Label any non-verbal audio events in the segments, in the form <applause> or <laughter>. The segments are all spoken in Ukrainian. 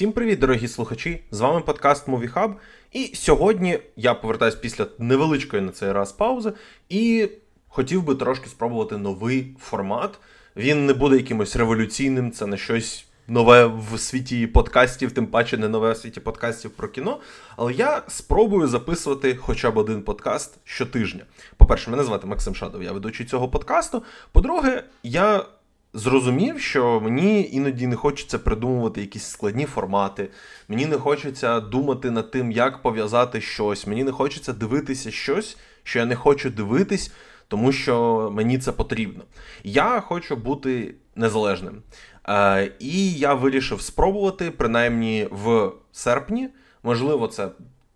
Всім привіт, дорогі слухачі! З вами подкаст Movie Hub. І сьогодні я повертаюсь після невеличкої на цей раз паузи і хотів би трошки спробувати новий формат. Він не буде якимось революційним, це не щось нове в світі подкастів, тим паче не нове в світі подкастів про кіно. Але я спробую записувати хоча б один подкаст щотижня. По-перше, мене звати Максим Шадов, я ведучий цього подкасту. По-друге, я зрозумів, що мені іноді не хочеться придумувати якісь складні формати. Мені не хочеться думати над тим, як пов'язати щось. Мені не хочеться дивитися щось, що я не хочу дивитись, тому що мені це потрібно. Я хочу бути незалежним. Е, І я вирішив спробувати, принаймні в серпні. Можливо, це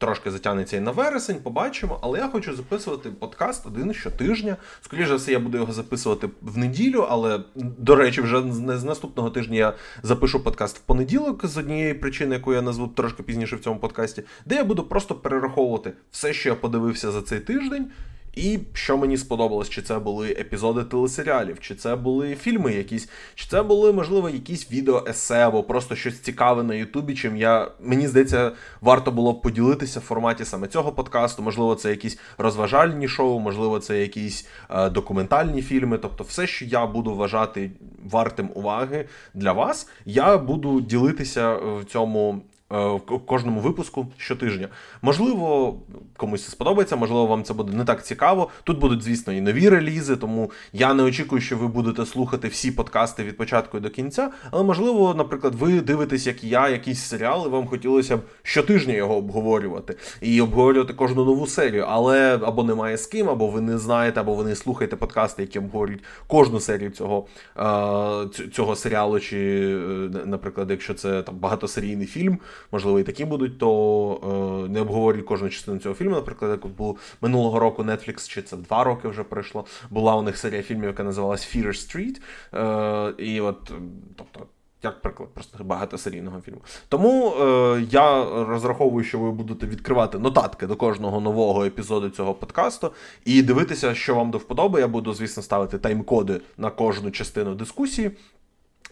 трошки затягнеться і на вересень, побачимо. Але я хочу записувати подкаст один щотижня. Скоріше за все, я буду його записувати в неділю, але, до речі, вже з наступного тижня я запишу подкаст в понеділок з однієї причини, яку я назву трошки пізніше в цьому подкасті, де я буду просто перераховувати все, що я подивився за цей тиждень. І що мені сподобалось, чи це були епізоди телесеріалів, чи це були фільми якісь, чи це були, можливо, якісь відео есе або просто щось цікаве на Ютубі, чим я, мені здається, варто було б поділитися в форматі саме цього подкасту. Можливо, це якісь розважальні шоу, можливо, це якісь е, документальні фільми. Тобто, все, що я буду вважати вартим уваги для вас, я буду ділитися в цьому в кожному випуску щотижня. Можливо, комусь це сподобається, можливо, вам це буде не так цікаво. Тут будуть, звісно, і нові релізи, тому я не очікую, що ви будете слухати всі подкасти від початку до кінця. Але, можливо, наприклад, ви дивитесь, як я, якийсь серіал, і вам хотілося б щотижня його обговорювати і обговорювати кожну нову серію. Але або немає з ким, або ви не знаєте, або ви не слухаєте подкасти, які обговорюють кожну серію цього е, цього серіалу, чи, е, наприклад, якщо це там багатосерійний фільм можливо, і такі будуть, то е, не обговорюють кожну частину цього фільму. Наприклад, як був минулого року Netflix, чи це два роки вже пройшло. Була у них серія фільмів, яка називалась Fear Street. Е, І от, тобто. Як приклад просто багатосерійного фільму. Тому е, я розраховую, що ви будете відкривати нотатки до кожного нового епізоду цього подкасту і дивитися, що вам до вподоби. Я буду, звісно, ставити тайм-коди на кожну частину дискусії.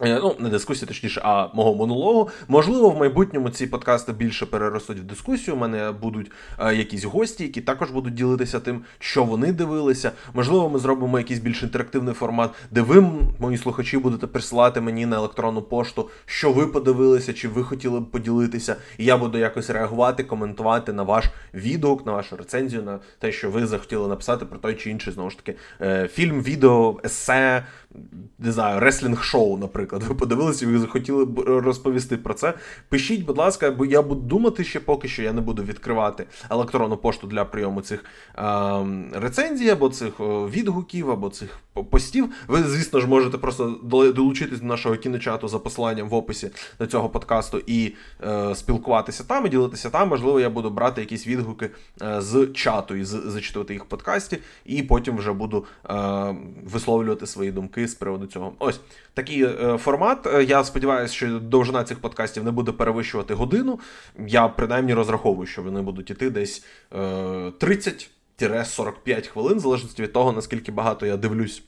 Е, ну, не дискусії, точніше, а мого монологу. Можливо, в майбутньому ці подкасти більше переростуть в дискусію. У мене будуть е, якісь гості, які також будуть ділитися тим, що вони дивилися. Можливо, ми зробимо якийсь більш інтерактивний формат, де ви, мої слухачі, будете присилати мені на електронну пошту, що ви подивилися, чи ви хотіли б поділитися. І я буду якось реагувати, коментувати на ваш відгук, на вашу рецензію, на те, що ви захотіли написати про той чи інший знову ж таки е, фільм, відео, есе, не знаю, реслінг-шоу, наприклад, ви подивилися і ви захотіли б розповісти про це. Пишіть, будь ласка, бо я буду думати ще поки що я не буду відкривати електронну пошту для прийому цих е, рецензій, або цих відгуків, або цих постів. Ви, звісно ж, можете просто долучитись до нашого кіночату за посиланням в описі до цього подкасту і е, спілкуватися там, і ділитися там. Можливо, я буду брати якісь відгуки е, з чату і зачитувати їх в подкасті, і потім вже буду е, висловлювати свої думки з приводу цього. Ось такий е, формат. Е, я сподіваюся, що довжина цих подкастів не буде перевищувати годину. Я принаймні розраховую, що вони будуть іти десь е, 30 45 хвилин, в залежності від того, наскільки багато я дивлюсь.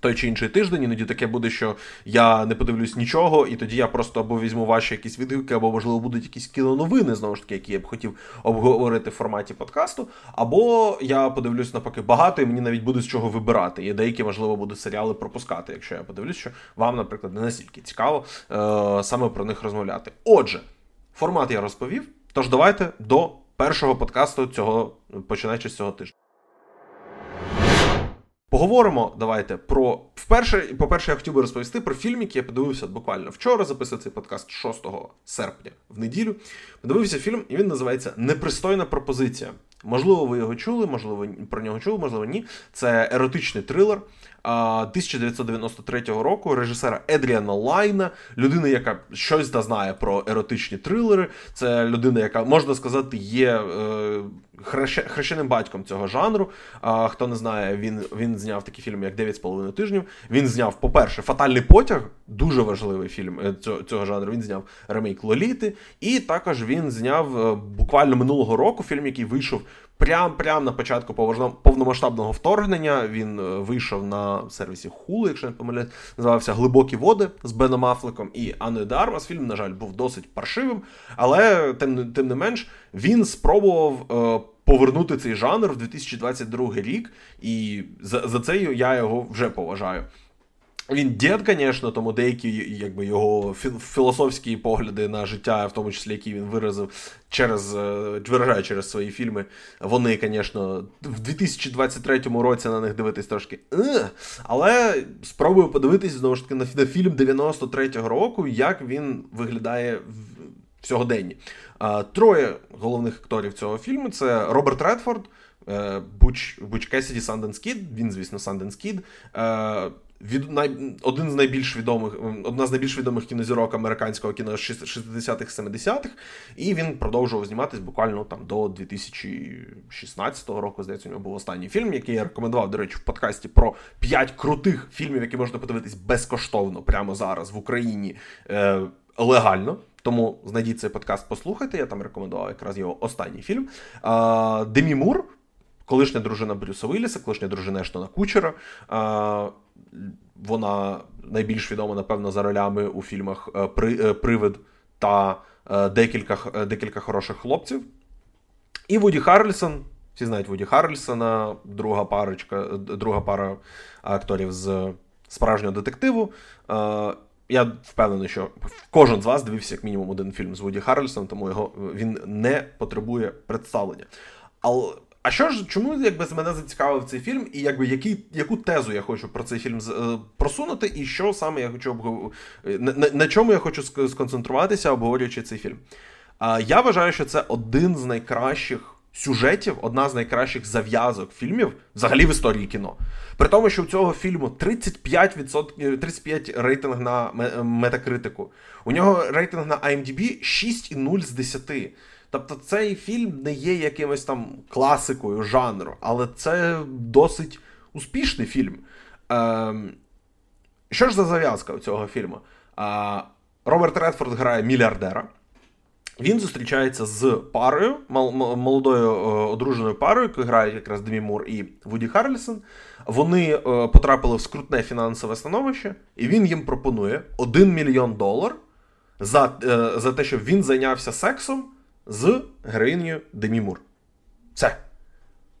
Той чи інший тиждень, іноді таке буде, що я не подивлюсь нічого, і тоді я просто або візьму ваші якісь відгуки, або, можливо, будуть якісь кіноновини, знову ж таки, які я б хотів обговорити в форматі подкасту. Або я подивлюсь навпаки багато, і мені навіть буде з чого вибирати. І деякі, можливо, будуть серіали пропускати, якщо я подивлюсь, що вам, наприклад, не настільки цікаво е- саме про них розмовляти. Отже, формат я розповів. Тож давайте до першого подкасту цього починаючи з цього тижня. Поговоримо, давайте про вперше, по-перше, я хотів би розповісти про фільм, який я подивився буквально вчора. Записав цей подкаст 6 серпня в неділю. Подивився фільм, і він називається Непристойна пропозиція. Можливо, ви його чули, можливо, про нього чули, можливо, ні. Це еротичний трилер. 1993 року режисера Едріана Лайна, людина, яка щось да знає про еротичні трилери. Це людина, яка можна сказати, є е, хрещеним батьком цього жанру. А, Хто не знає, він він зняв такий фільм, як «9,5 тижнів. Він зняв, по-перше, Фатальний потяг, дуже важливий фільм е, цього, цього жанру. Він зняв ремейк Лоліти, і також він зняв е, буквально минулого року фільм, який вийшов Прям прям на початку повномасштабного вторгнення він е, вийшов на сервісі Hulu, якщо не помиляюсь, називався Глибокі води з Беном Афлеком і Анною Дармас. Фільм, на жаль, був досить паршивим, але тим тим не менш він спробував е, повернути цей жанр в 2022 рік, і за, за це я його вже поважаю. Він дід, звісно, тому деякі якби, його філософські погляди на життя, в тому числі які він виразив через е, виражає через свої фільми, вони, звісно, в 2023 році на них дивитись трошки. Е, але спробую подивитись знову ж таки на, фільм 93-го року, як він виглядає в сьогоденні. Троє головних акторів цього фільму це Роберт Редфорд, е, Буч Буч Кесіді Санденс Кід, він, звісно, Санденс Кід від най, один з найбільш відомих, одна з найбільш відомих кінозірок американського кіно 60-х, 70-х, і він продовжував зніматись буквально там до 2016 року. Здається, у нього був останній фільм, який я рекомендував, до речі, в подкасті про 5 крутих фільмів, які можна подивитись безкоштовно прямо зараз в Україні е, легально. Тому знайдіть цей подкаст, послухайте. Я там рекомендував якраз його останній фільм. Демі Мур. Колишня дружина Брюса Вилліса, колишня дружина Ештона Кучера. Вона найбільш відома, напевно, за ролями у фільмах е, е, Привид та е, декілька декілька хороших хлопців. І Вуді Харрельсон. Всі знають Вуді Харрельсона, друга парочка, друга пара акторів з справжнього детективу. Я впевнений, що кожен з вас дивився як мінімум один фільм з Вуді Харрельсоном, тому його він не потребує представлення. Але а що ж, чому якби з мене зацікавив цей фільм, і якби який, яку тезу я хочу про цей фільм е, просунути, і що саме я хочу обгов... на, на, на чому я хочу сконцентруватися, обговорюючи цей фільм? А, Я вважаю, що це один з найкращих сюжетів, одна з найкращих зав'язок фільмів взагалі в історії кіно. При тому, що у цього фільму 35% 35 рейтинг на метакритику. У нього рейтинг на IMDb 6,0 з 10. Тобто цей фільм не є якимось там класикою жанру, але це досить успішний фільм. Ем, Що ж за зав'язка у цього фільму? Е, Роберт Редфорд грає мільярдера. Він зустрічається з парою, молодою е, одруженою парою, яку грають якраз Демі Мур і Вуді Харлісон. Вони е, потрапили в скрутне фінансове становище, і він їм пропонує 1 мільйон долар за, е, за те, щоб він зайнявся сексом з героїнею Демі Мур. Все.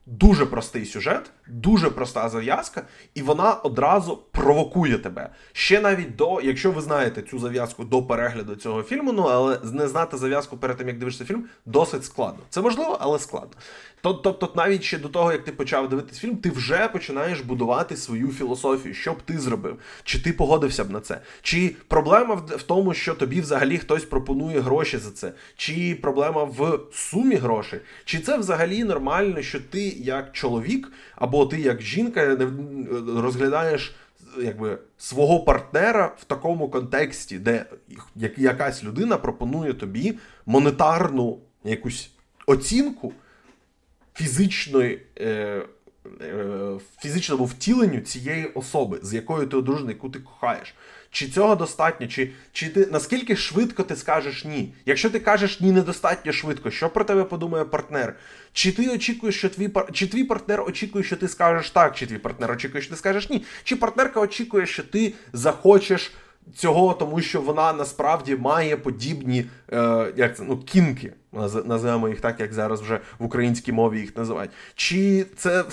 Дуже простий сюжет, дуже проста зав'язка, і вона одразу провокує тебе. Ще навіть до, якщо ви знаєте цю зав'язку до перегляду цього фільму, ну але не знати зав'язку перед тим, як дивишся фільм, досить складно. Це можливо, але складно. Тобто, навіть ще до того, як ти почав дивитись фільм, ти вже починаєш будувати свою філософію, що б ти зробив, чи ти погодився б на це, чи проблема в тому, що тобі взагалі хтось пропонує гроші за це, чи проблема в сумі грошей, чи це взагалі нормально, що ти як чоловік або ти як жінка розглядаєш. Якби свого партнера в такому контексті, де якась людина пропонує тобі монетарну якусь оцінку фізичної, е, е, фізичному втіленню цієї особи, з якою ти одружений, яку ти кохаєш. Чи цього достатньо? Чи чи ти наскільки швидко ти скажеш ні? Якщо ти кажеш ні, недостатньо швидко, що про тебе подумає партнер? Чи ти очікуєш, що твій чи твій партнер очікує, що ти скажеш так, чи твій партнер очікує, що ти скажеш ні? Чи партнерка очікує, що ти захочеш цього, тому що вона насправді має подібні е, як це, ну, кінки, називаємо їх так, як зараз вже в українській мові їх називають. Чи це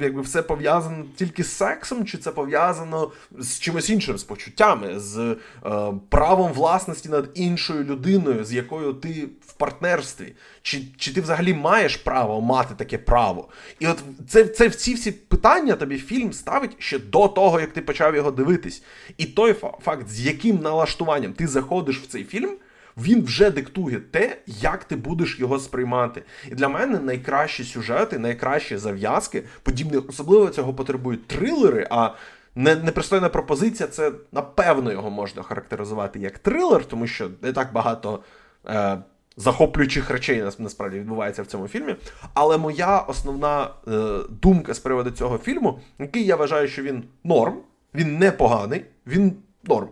якби все пов'язано тільки з сексом, чи це пов'язано з чимось іншим, з почуттями, з е, правом власності над іншою людиною, з якою ти в партнерстві? Чи чи ти взагалі маєш право мати таке право? І от це це ці всі питання тобі фільм ставить ще до того, як ти почав його дивитись. І той факт, з яким налаштуванням ти заходиш в цей фільм він вже диктує те, як ти будеш його сприймати. І для мене найкращі сюжети, найкращі зав'язки, подібні, особливо цього потребують трилери. а не, Непристойна пропозиція, це напевно його можна характеризувати як трилер, тому що не так багато е, захоплюючих речей насправді відбувається в цьому фільмі. Але моя основна е, думка з приводу цього фільму, який я вважаю, що він норм, він непоганий, він норм.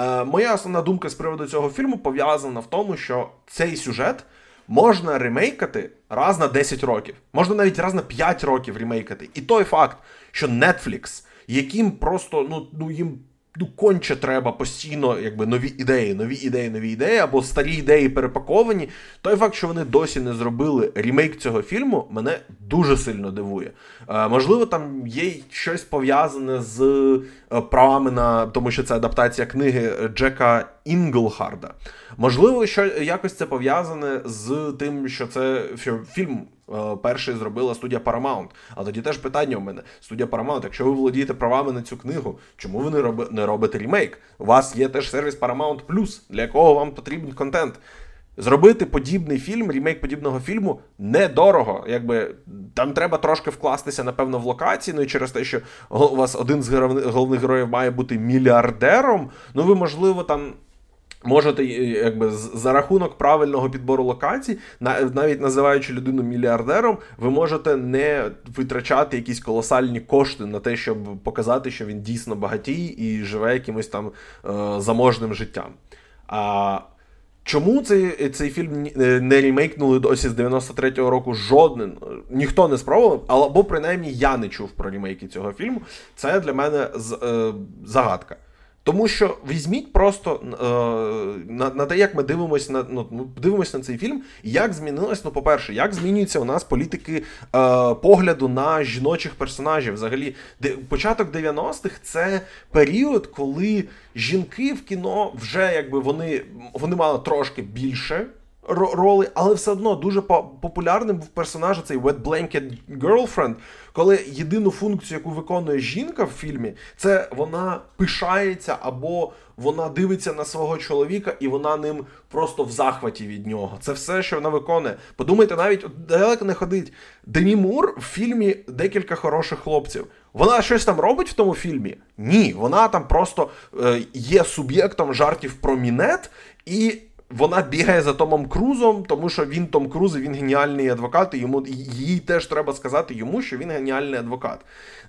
Е, Моя основна думка з приводу цього фільму пов'язана в тому, що цей сюжет можна ремейкати раз на 10 років, можна навіть раз на 5 років ремейкати. І той факт, що Netflix, яким просто ну, ну їм ну, конче треба постійно якби нові ідеї, нові ідеї, нові ідеї, або старі ідеї перепаковані. Той факт, що вони досі не зробили ремейк цього фільму, мене дуже сильно дивує. Е, можливо, там є щось пов'язане з е, правами на тому, що це адаптація книги Джека Інглхарда. Можливо, що якось це пов'язане з тим, що це фільм Е, перший зробила студія Paramount. А тоді теж питання у мене: студія Paramount, якщо ви володієте правами на цю книгу, чому ви не, роби, не робите ремейк? У вас є теж сервіс Paramount для якого вам потрібен контент. Зробити подібний фільм, ремейк подібного фільму недорого. Якби Там треба трошки вкластися, напевно, в локації, ну і через те, що у вас один з головних героїв має бути мільярдером, ну ви, можливо, там Можете, якби за рахунок правильного підбору локацій, навіть називаючи людину мільярдером, ви можете не витрачати якісь колосальні кошти на те, щоб показати, що він дійсно багатій і живе якимось там е, заможним життям. А чому цей цей фільм не ремейкнули досі з 93-го року? Жоден ніхто не спробував, або принаймні я не чув про ремейки цього фільму. Це для мене з, е, загадка. Тому що візьміть просто е, на на те, як ми дивимося на ну, ну дивимося на цей фільм, як змінилось, ну, по-перше, як змінюються у нас політики е, погляду на жіночих персонажів. Взагалі, де, початок 90-х це період, коли жінки в кіно вже якби вони, вони мали трошки більше роли, але все одно дуже популярним був персонаж цей Wet Blanket Girlfriend, коли єдину функцію, яку виконує жінка в фільмі, це вона пишається або вона дивиться на свого чоловіка і вона ним просто в захваті від нього. Це все, що вона виконує. Подумайте, навіть далеко не ходить. Демі Мур в фільмі декілька хороших хлопців. Вона щось там робить в тому фільмі? Ні, вона там просто е, є суб'єктом жартів про мінет і вона бігає за Томом Крузом, тому що він Том Круз, і він геніальний адвокат, і йому їй теж треба сказати йому, що він геніальний адвокат.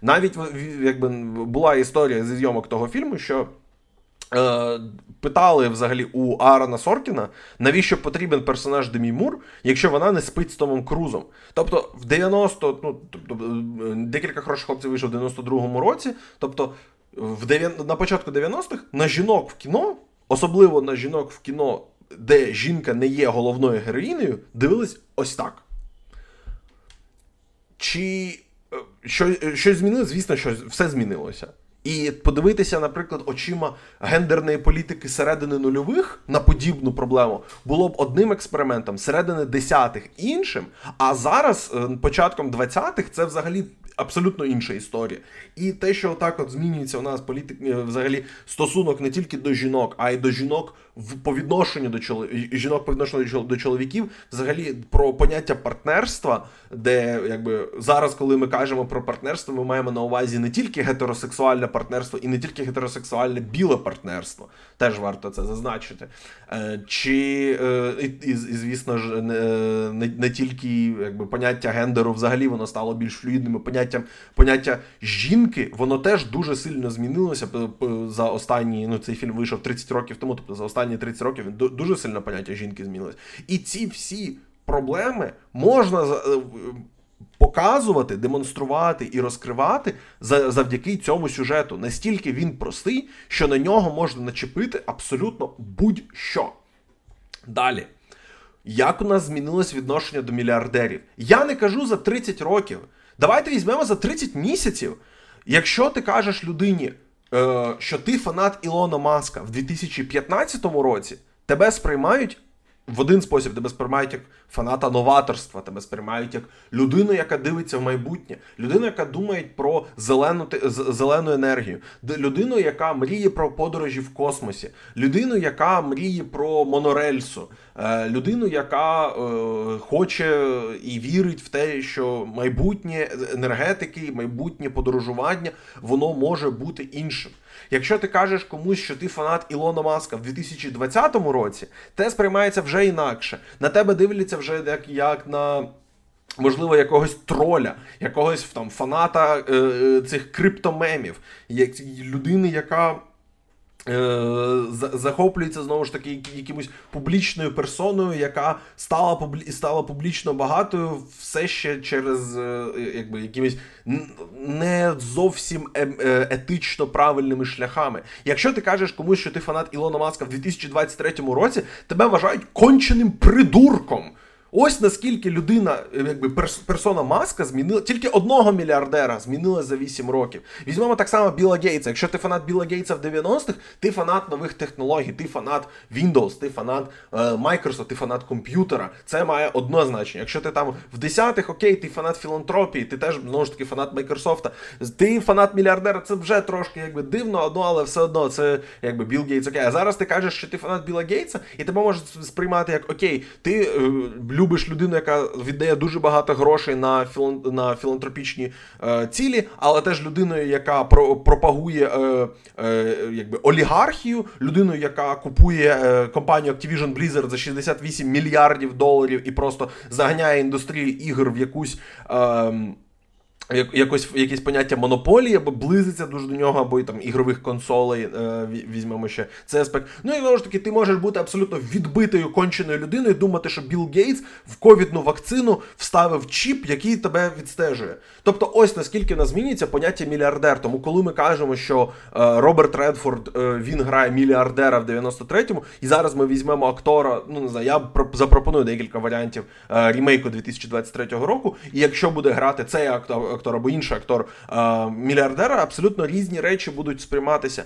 Навіть якби була історія зі зйомок того фільму, що. Е, питали взагалі у Аарона Соркіна, навіщо потрібен персонаж Демі Мур, якщо вона не спить з Томом Крузом. Тобто в 90, ну тобто е, декілька хороших хлопців вийшов в 92-му році. Тобто, в 9, на початку 90-х на жінок в кіно, особливо на жінок в кіно де жінка не є головною героїнею, дивились ось так. Чи е, що, щось змінилося? Звісно, що все змінилося. І подивитися, наприклад, очима гендерної політики середини нульових на подібну проблему було б одним експериментом, середини десятих іншим. А зараз, е, початком 20-х, це взагалі абсолютно інша історія. І те, що отак от змінюється у нас політик, е, взагалі стосунок не тільки до жінок, а й до жінок в по відношенню до чоловік, жінок по відношенню до чоловіків, взагалі про поняття партнерства, де якби зараз, коли ми кажемо про партнерство, ми маємо на увазі не тільки гетеросексуальне партнерство і не тільки гетеросексуальне біле партнерство. Теж варто це зазначити. Е, чи е, і, і, звісно ж, не, не, не тільки якби поняття гендеру, взагалі воно стало більш флюїдним. Поняттям поняття жінки, воно теж дуже сильно змінилося за останні. Ну, цей фільм вийшов 30 років тому, тобто за останні останні 30 років дуже сильно поняття жінки змінилось. І ці всі проблеми можна е, показувати, демонструвати і розкривати завдяки цьому сюжету. Настільки він простий, що на нього можна начепити абсолютно будь-що. Далі. Як у нас змінилось відношення до мільярдерів? Я не кажу за 30 років. Давайте візьмемо за 30 місяців. Якщо ти кажеш людині, що ти фанат Ілона Маска. В 2015 році, тебе сприймають в один спосіб, тебе сприймають як фаната новаторства, тебе сприймають як людину, яка дивиться в майбутнє, людину, яка думає про зелену зелену енергію, людину, яка мріє про подорожі в космосі, людину, яка мріє про монорельсу, е, людину, яка е, хоче і вірить в те, що майбутнє енергетики, майбутнє подорожування, воно може бути іншим. Якщо ти кажеш комусь, що ти фанат Ілона Маска в 2020 році, те сприймається вже інакше. На тебе дивляться вже як, як на. Можливо, якогось троля, якогось там фаната е, е цих криптомемів, як людини, яка захоплюється знову ж таки якимось публічною персоною, яка стала публі... стала публічно багатою все ще через е, якби якимись не зовсім е, етично правильними шляхами. Якщо ти кажеш комусь, що ти фанат Ілона Маска в 2023 році, тебе вважають конченим придурком. Ось наскільки людина, якби персона маска змінила тільки одного мільярдера змінила за 8 років. Візьмемо так само Біла Гейтса. Якщо ти фанат Біла Гейтса в 90-х, ти фанат нових технологій, ти фанат Windows, ти фанат е, Microsoft, ти фанат комп'ютера. Це має одно значення. Якщо ти там в 10-х, окей, ти фанат філантропії, ти теж знову ж таки фанат Майкрософта, ти фанат мільярдера, це вже трошки якби дивно, одно, але все одно це якби Біл Гейтс. Окей, а зараз ти кажеш, що ти фанат Біла Гейтса, і тебе можуть сприймати як окей, ти е, любиш людину, яка віддає дуже багато грошей на філан... на філантропічні е, цілі, але теж людиною, яка про... пропагує е, е, якби олігархію, людиною, яка купує е, компанію Activision Blizzard за 68 мільярдів доларів і просто заганяє індустрію ігор в якусь. Е, Якось якесь поняття монополії, або близиться дуже до нього, або там ігрових консолей е, візьмемо ще цей аспект. Ну і знову ж таки, ти можеш бути абсолютно відбитою конченою людиною, думати, що Білл Гейтс в ковідну вакцину вставив чіп, який тебе відстежує. Тобто, ось наскільки в нас змінюється поняття мільярдер. Тому коли ми кажемо, що е, Роберт Редфорд е, він грає мільярдера в 93-му, і зараз ми візьмемо актора. Ну не знаю, я запропоную декілька варіантів е, рімейку 2023 року. І якщо буде грати цей актор актор або інший актор мільярдера, абсолютно різні речі будуть сприйматися.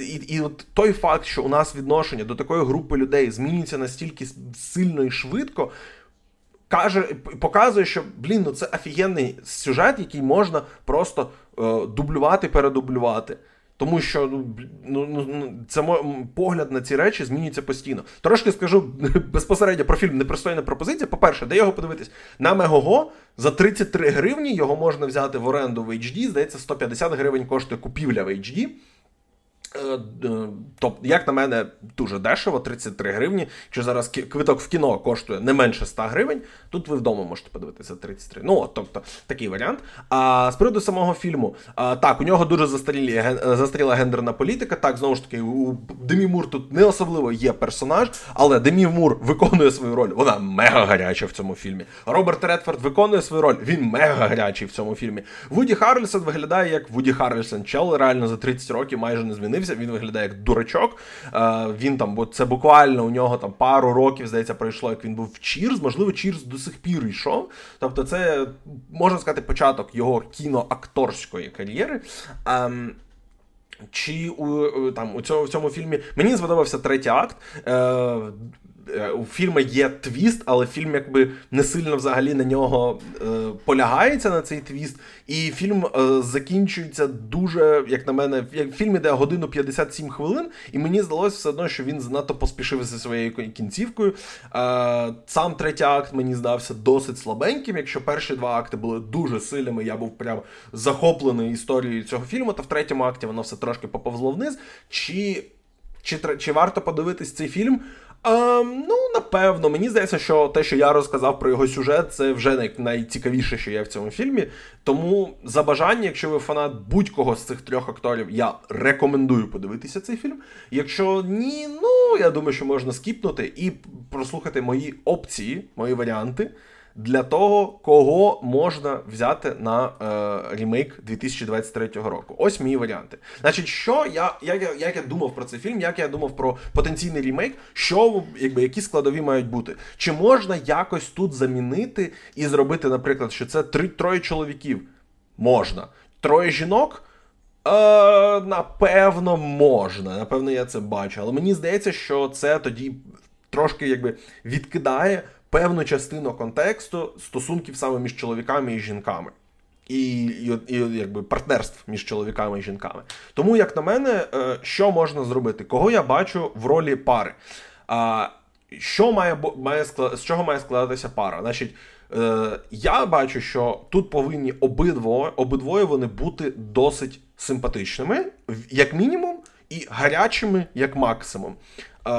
І, і от той факт, що у нас відношення до такої групи людей змінюється настільки сильно і швидко. Каже, показує, що блін, ну це офігенний сюжет, який можна просто е, дублювати, передублювати. Тому що ну, ну, ну, ну це погляд на ці речі змінюється постійно. Трошки скажу <laughs> безпосередньо про фільм Непристойна пропозиція. По-перше, де його подивитись? На Мегого за 33 гривні його можна взяти в оренду в HD. Здається, 150 гривень коштує купівля в HD. Тобто, як на мене, дуже дешево, 33 гривні. Якщо зараз квиток в кіно коштує не менше 100 гривень, тут ви вдома можете подивитися 33. Ну, от, тобто, такий варіант. А з приводу самого фільму, а, так, у нього дуже застарілі, застаріла гендерна політика. Так, знову ж таки, у Демі Мур тут не особливо є персонаж, але Демі Мур виконує свою роль. Вона мега гаряча в цьому фільмі. Роберт Редфорд виконує свою роль, він мега гарячий в цьому фільмі. Вуді Харрельсон виглядає як Вуді Харрельсон. Чел реально за 30 років майже не змінився змінився. Він виглядає як дурачок. Він там, бо це буквально у нього там пару років, здається, пройшло, як він був в Чірз. Можливо, Чірз до сих пір йшов. Тобто, це можна сказати початок його кіноакторської кар'єри. Чи у там у цьому в цьому фільмі мені сподобався третій акт. Е, Е, у фільму є твіст, але фільм якби не сильно взагалі на нього е, полягається на цей твіст. І фільм е, закінчується дуже, як на мене, як фільм іде годину 57 хвилин, і мені здалося все одно, що він занадто поспішив зі своєю кінцівкою. Е, сам третій акт мені здався досить слабеньким. Якщо перші два акти були дуже сильними, я був прям захоплений історією цього фільму, то в третьому акті воно все трошки поповзло вниз. Чи чи, чи варто подивитись цей фільм? А, Ну, напевно, мені здається, що те, що я розказав про його сюжет, це вже най- найцікавіше, що є в цьому фільмі. Тому за бажання, якщо ви фанат будь-кого з цих трьох акторів, я рекомендую подивитися цей фільм. Якщо ні, ну я думаю, що можна скіпнути і прослухати мої опції, мої варіанти для того, кого можна взяти на е, ремейк 2023 року. Ось мої варіанти. Значить, що я як, я як я думав про цей фільм, як я думав про потенційний ремейк, що якби які складові мають бути? Чи можна якось тут замінити і зробити, наприклад, що це три троє чоловіків? Можна. Троє жінок. Е, Напевно, можна. Напевно, я це бачу. Але мені здається, що це тоді трошки якби відкидає певну частину контексту стосунків саме між чоловіками і жінками. І, і, і якби партнерств між чоловіками і жінками. Тому, як на мене, е, що можна зробити? Кого я бачу в ролі пари? Що має має З чого має складатися пара? Значить, е, я бачу, що тут повинні обидвоє, обидвоє вони бути досить симпатичними, як мінімум, і гарячими як максимум. Е,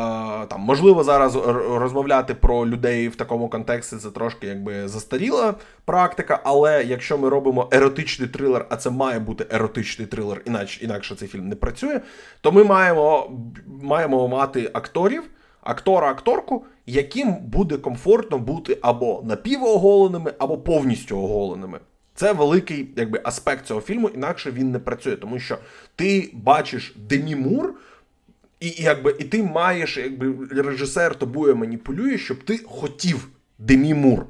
там можливо зараз розмовляти про людей в такому контексті це трошки якби застаріла практика. Але якщо ми робимо еротичний трилер, а це має бути еротичний трилер, іначе інакше цей фільм не працює, то ми маємо, маємо мати акторів. Актора, акторку, яким буде комфортно бути або напівоголеними, або повністю оголеними. Це великий якби, аспект цього фільму, інакше він не працює, тому що ти бачиш Демі Мур, і, і якби, і ти маєш, якби режисер тобою маніпулює, щоб ти хотів Демі Мур.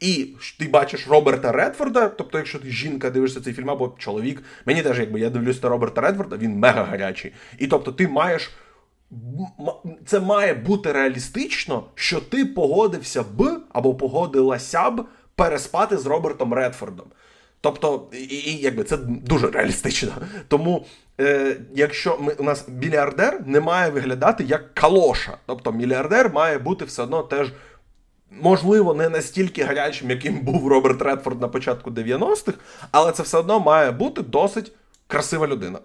І ти бачиш Роберта Редфорда, тобто, якщо ти жінка дивишся цей фільм, або чоловік, мені теж, якби я дивлюся на Роберта Редфорда, він мега гарячий. І тобто, ти маєш. Це має бути реалістично, що ти погодився б або погодилася б переспати з Робертом Редфордом. Тобто, і, і якби це дуже реалістично. Тому, е, якщо ми у нас мільярдер не має виглядати як калоша. Тобто мільярдер має бути все одно теж. Можливо, не настільки гарячим, яким був Роберт Редфорд на початку 90-х, але це все одно має бути досить красива людина.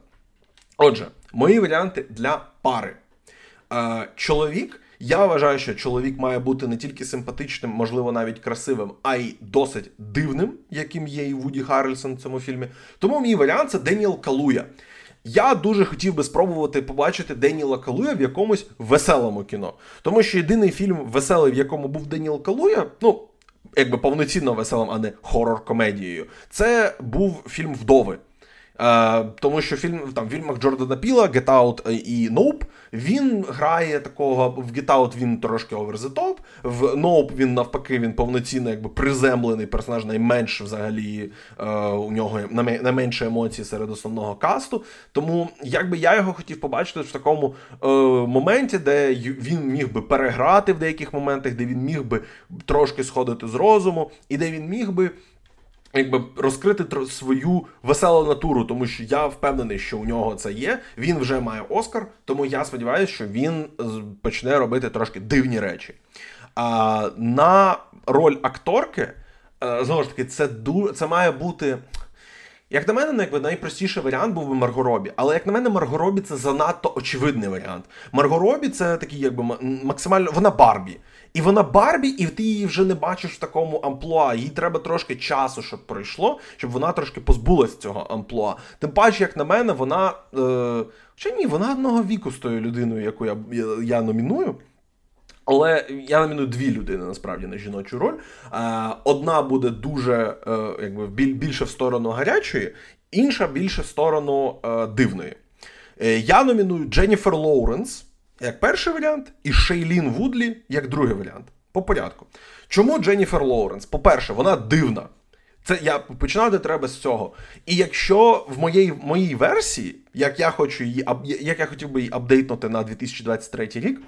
Отже, мої варіанти для пари. Е, Чоловік, я вважаю, що чоловік має бути не тільки симпатичним, можливо, навіть красивим, а й досить дивним, яким є і Вуді Харрельсон в цьому фільмі. Тому мій варіант це Деніел Калуя. Я дуже хотів би спробувати побачити Деніела Калуя в якомусь веселому кіно. Тому що єдиний фільм веселий, в якому був Деніел Калуя, ну, якби повноцінно веселим, а не хорор-комедією, це був фільм Вдови. Е, Тому що фільм там в фільмах Джордана Піла, Get Out і Nope, він грає такого. В Get Out він трошки over the top, В Nope він навпаки він повноцінно якби приземлений персонаж, найменш взагалі е, у нього найменше емоцій серед основного касту. Тому якби я його хотів побачити в такому е, моменті, де він міг би переграти в деяких моментах, де він міг би трошки сходити з розуму, і де він міг би якби розкрити свою веселу натуру, тому що я впевнений, що у нього це є. Він вже має Оскар, тому я сподіваюся, що він почне робити трошки дивні речі. А на роль акторки, е, знову ж таки, це ду... це має бути. Як на мене, ну, якби найпростіший варіант був би Марго Робі. Але як на мене, Марго Робі це занадто очевидний варіант. Марго Робі це такий, якби максимально. Вона Барбі. І вона Барбі, і ти її вже не бачиш в такому амплуа. Їй треба трошки часу, щоб пройшло, щоб вона трошки позбулась цього амплуа. Тим паче, як на мене, вона. Е... Хоча ні, вона одного віку з тою людиною, яку я, я, я номіную. Але я наміную дві людини насправді на жіночу роль. Одна буде дуже е, якби більше в сторону гарячої, інша більше в сторону е, дивної. Е, я номіную Дженніфер Лоуренс як перший варіант, і Шейлін Вудлі як другий варіант. По порядку. Чому Дженніфер Лоуренс? По-перше, вона дивна. Це я починати треба з цього. І якщо в моїй моїй версії, як я хочу її як я хотів би її апдейтнути на 2023 рік,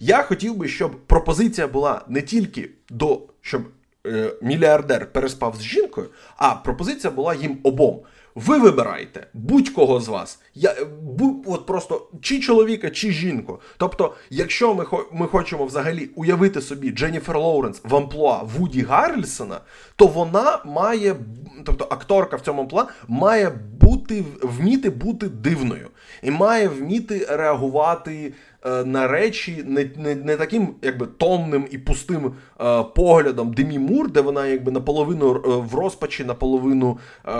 я хотів би, щоб пропозиція була не тільки до щоб е, мільярдер переспав з жінкою, а пропозиція була їм обом. Ви вибираєте будь-кого з вас. Я, бу, от просто Чи чоловіка, чи жінку. Тобто, якщо ми ми хочемо взагалі уявити собі Дженніфер Лоуренс в амплуа Вуді Гаррельсона, то вона має, тобто акторка в цьому амплуа має бути вміти бути дивною і має вміти реагувати на речі не не, не таким якби томним і пустим е, поглядом Демі Мур, де вона якби наполовину е, в розпачі, наполовину е,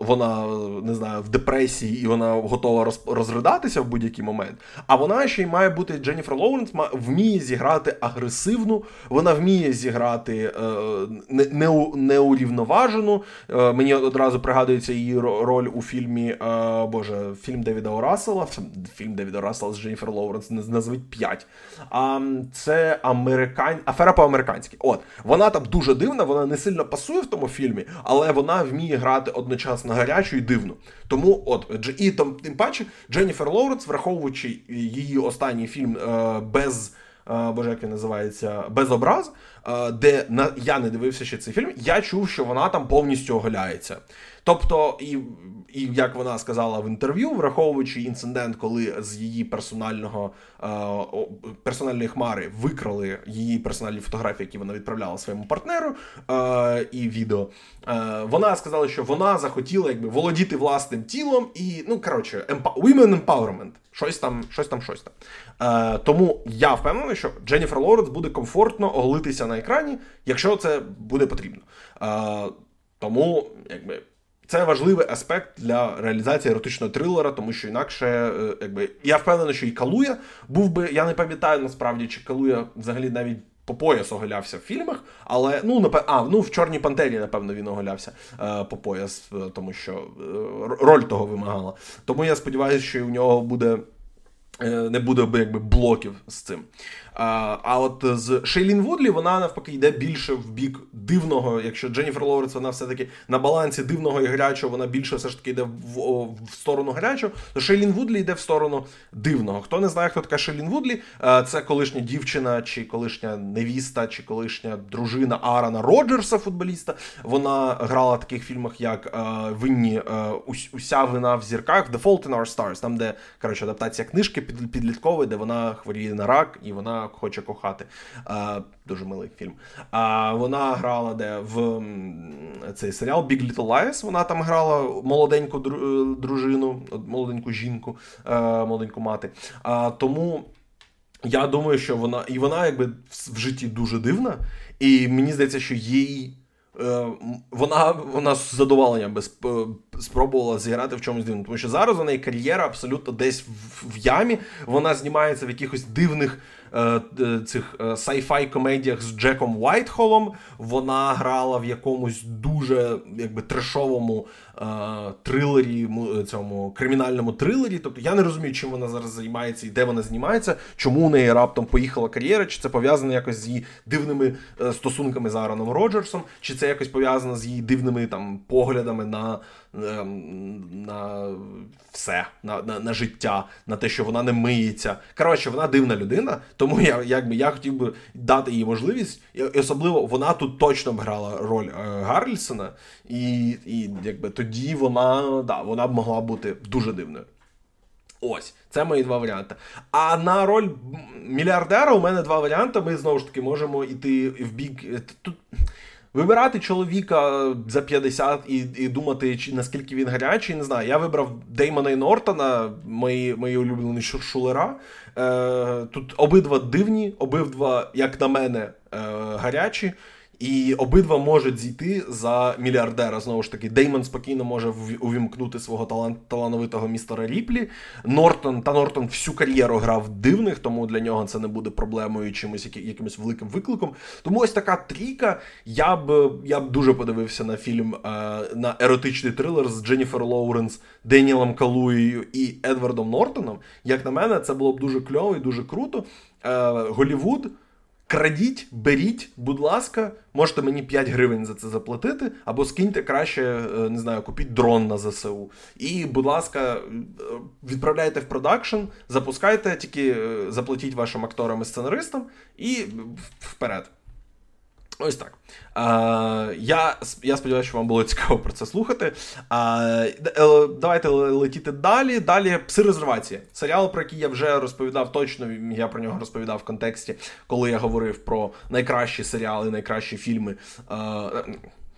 вона не знаю в депресії і вона готова роз, розридатися в будь-який момент. А вона ще й має бути Дженніфер Лоуренс, вміє зіграти агресивну, вона вміє зіграти е, не, не, неурівноважену. Е, мені одразу пригадується її роль у фільмі Боже, фільм Девіда Орасела, фільм Девіда Орасела з Дженніфер Лоуренс. Лоуренс, назвуть 5. А це американ... афера по-американськи. От вона там дуже дивна, вона не сильно пасує в тому фільмі, але вона вміє грати одночасно гарячу і дивну. Тому, от і там, тим паче, Дженніфер Лоуренс, враховуючи її останній фільм е, без. боже, як він називається, Безобраз, де на я не дивився ще цей фільм, я чув, що вона там повністю оголяється. Тобто, і і як вона сказала в інтерв'ю, враховуючи інцидент, коли з її персонального е, персональної хмари викрали її персональні фотографії, які вона відправляла своєму партнеру е, і відео, е, вона сказала, що вона захотіла якби володіти власним тілом і ну коротше, women empowerment. Щось там, щось там, щось там. Е, Тому я впевнений, що Дженніфер Лоуренс буде комфортно оголитися на екрані, якщо це буде потрібно. Е, Тому, якби. Це важливий аспект для реалізації еротичного трилера, тому що інакше, е, якби я впевнений, що і Калуя був би. Я не пам'ятаю насправді, чи Калуя взагалі навіть по пояс оголявся в фільмах, але ну напев... а, ну в Чорній Пантері, напевно, він оголявся е, по пояс, е, тому що е, роль того вимагала. Тому я сподіваюся, що у нього буде. Е, не буде якби блоків з цим. А от з Шейлін Вудлі вона навпаки йде більше в бік дивного. Якщо Дженніфер Лоуренс, вона все-таки на балансі дивного і гарячого, вона більше все ж таки йде в, в сторону гарячого, то Шейлін Вудлі йде в сторону дивного. Хто не знає, хто така Шейлін Вудлі, це колишня дівчина, чи колишня невіста, чи колишня дружина Аарона Роджерса, футболіста. Вона грала в таких фільмах, як Винні Уся вина в зірках, The Fault in Our Stars, там, де коротше, адаптація книжки підліткової, де вона хворіє на рак і вона хоче кохати. А, Дуже милий фільм. А вона грала де в цей серіал Big Little Lies. Вона там грала молоденьку дружину, молоденьку жінку, молоденьку мати. А, Тому. Я думаю, що вона і вона якби в житті дуже дивна, і мені здається, що їй Е, вона вона з задоволенням би спробувала зіграти в чомусь дивному. Тому що зараз у неї кар'єра абсолютно десь в, в ямі. Вона знімається в якихось дивних е, цих е, sci-fi комедіях з Джеком Уайтхолом. Вона грала в якомусь дуже якби трешовому е, трилері, цьому кримінальному трилері. Тобто я не розумію, чим вона зараз займається і де вона знімається, чому у неї раптом поїхала кар'єра, чи це пов'язано якось з її дивними е, стосунками з Аароном Роджерсом, чи це якось пов'язано з її дивними там поглядами на Ем, на все, на на, на життя, на те, що вона не миється. Коротше, вона дивна людина, тому я якби, я хотів би дати їй можливість. І особливо вона тут точно б грала роль е, Гарльсона, і і якби тоді вона да, вона б могла бути дуже дивною. Ось, це мої два варіанти. А на роль мільярдера у мене два варіанти. Ми знову ж таки можемо йти в бік. Тут Вибирати чоловіка за 50 і і думати, чи наскільки він гарячий, не знаю. Я вибрав Деймона і Нортона, мої мої улюблені шулера. Е, Тут обидва дивні, обидва, як на мене, е, гарячі. І обидва можуть зійти за мільярдера. Знову ж таки, Деймон спокійно може увімкнути свого талант, талановитого містера Ріплі. Нортон та Нортон всю кар'єру грав дивних, тому для нього це не буде проблемою чимось якимось великим викликом. Тому ось така трійка. Я б я б дуже подивився на фільм е, на еротичний трилер з Дженніфер Лоуренс, Деніелом Калуєю і Едвардом Нортоном. Як на мене, це було б дуже кльово і дуже круто. Е, Голівуд. Крадіть, беріть, будь ласка, можете мені 5 гривень за це заплатити, або скиньте краще, е, не знаю, купіть дрон на ЗСУ. І, будь ласка, е, відправляйте в продакшн, запускайте, тільки е, заплатіть вашим акторам і сценаристам, і вперед. Ось так. А, Я я сподіваюся, що вам було цікаво про це слухати. Е, Давайте летіти далі. Далі пси-резервація. Серіал, про який я вже розповідав точно. Я про нього розповідав в контексті, коли я говорив про найкращі серіали, найкращі фільми. А,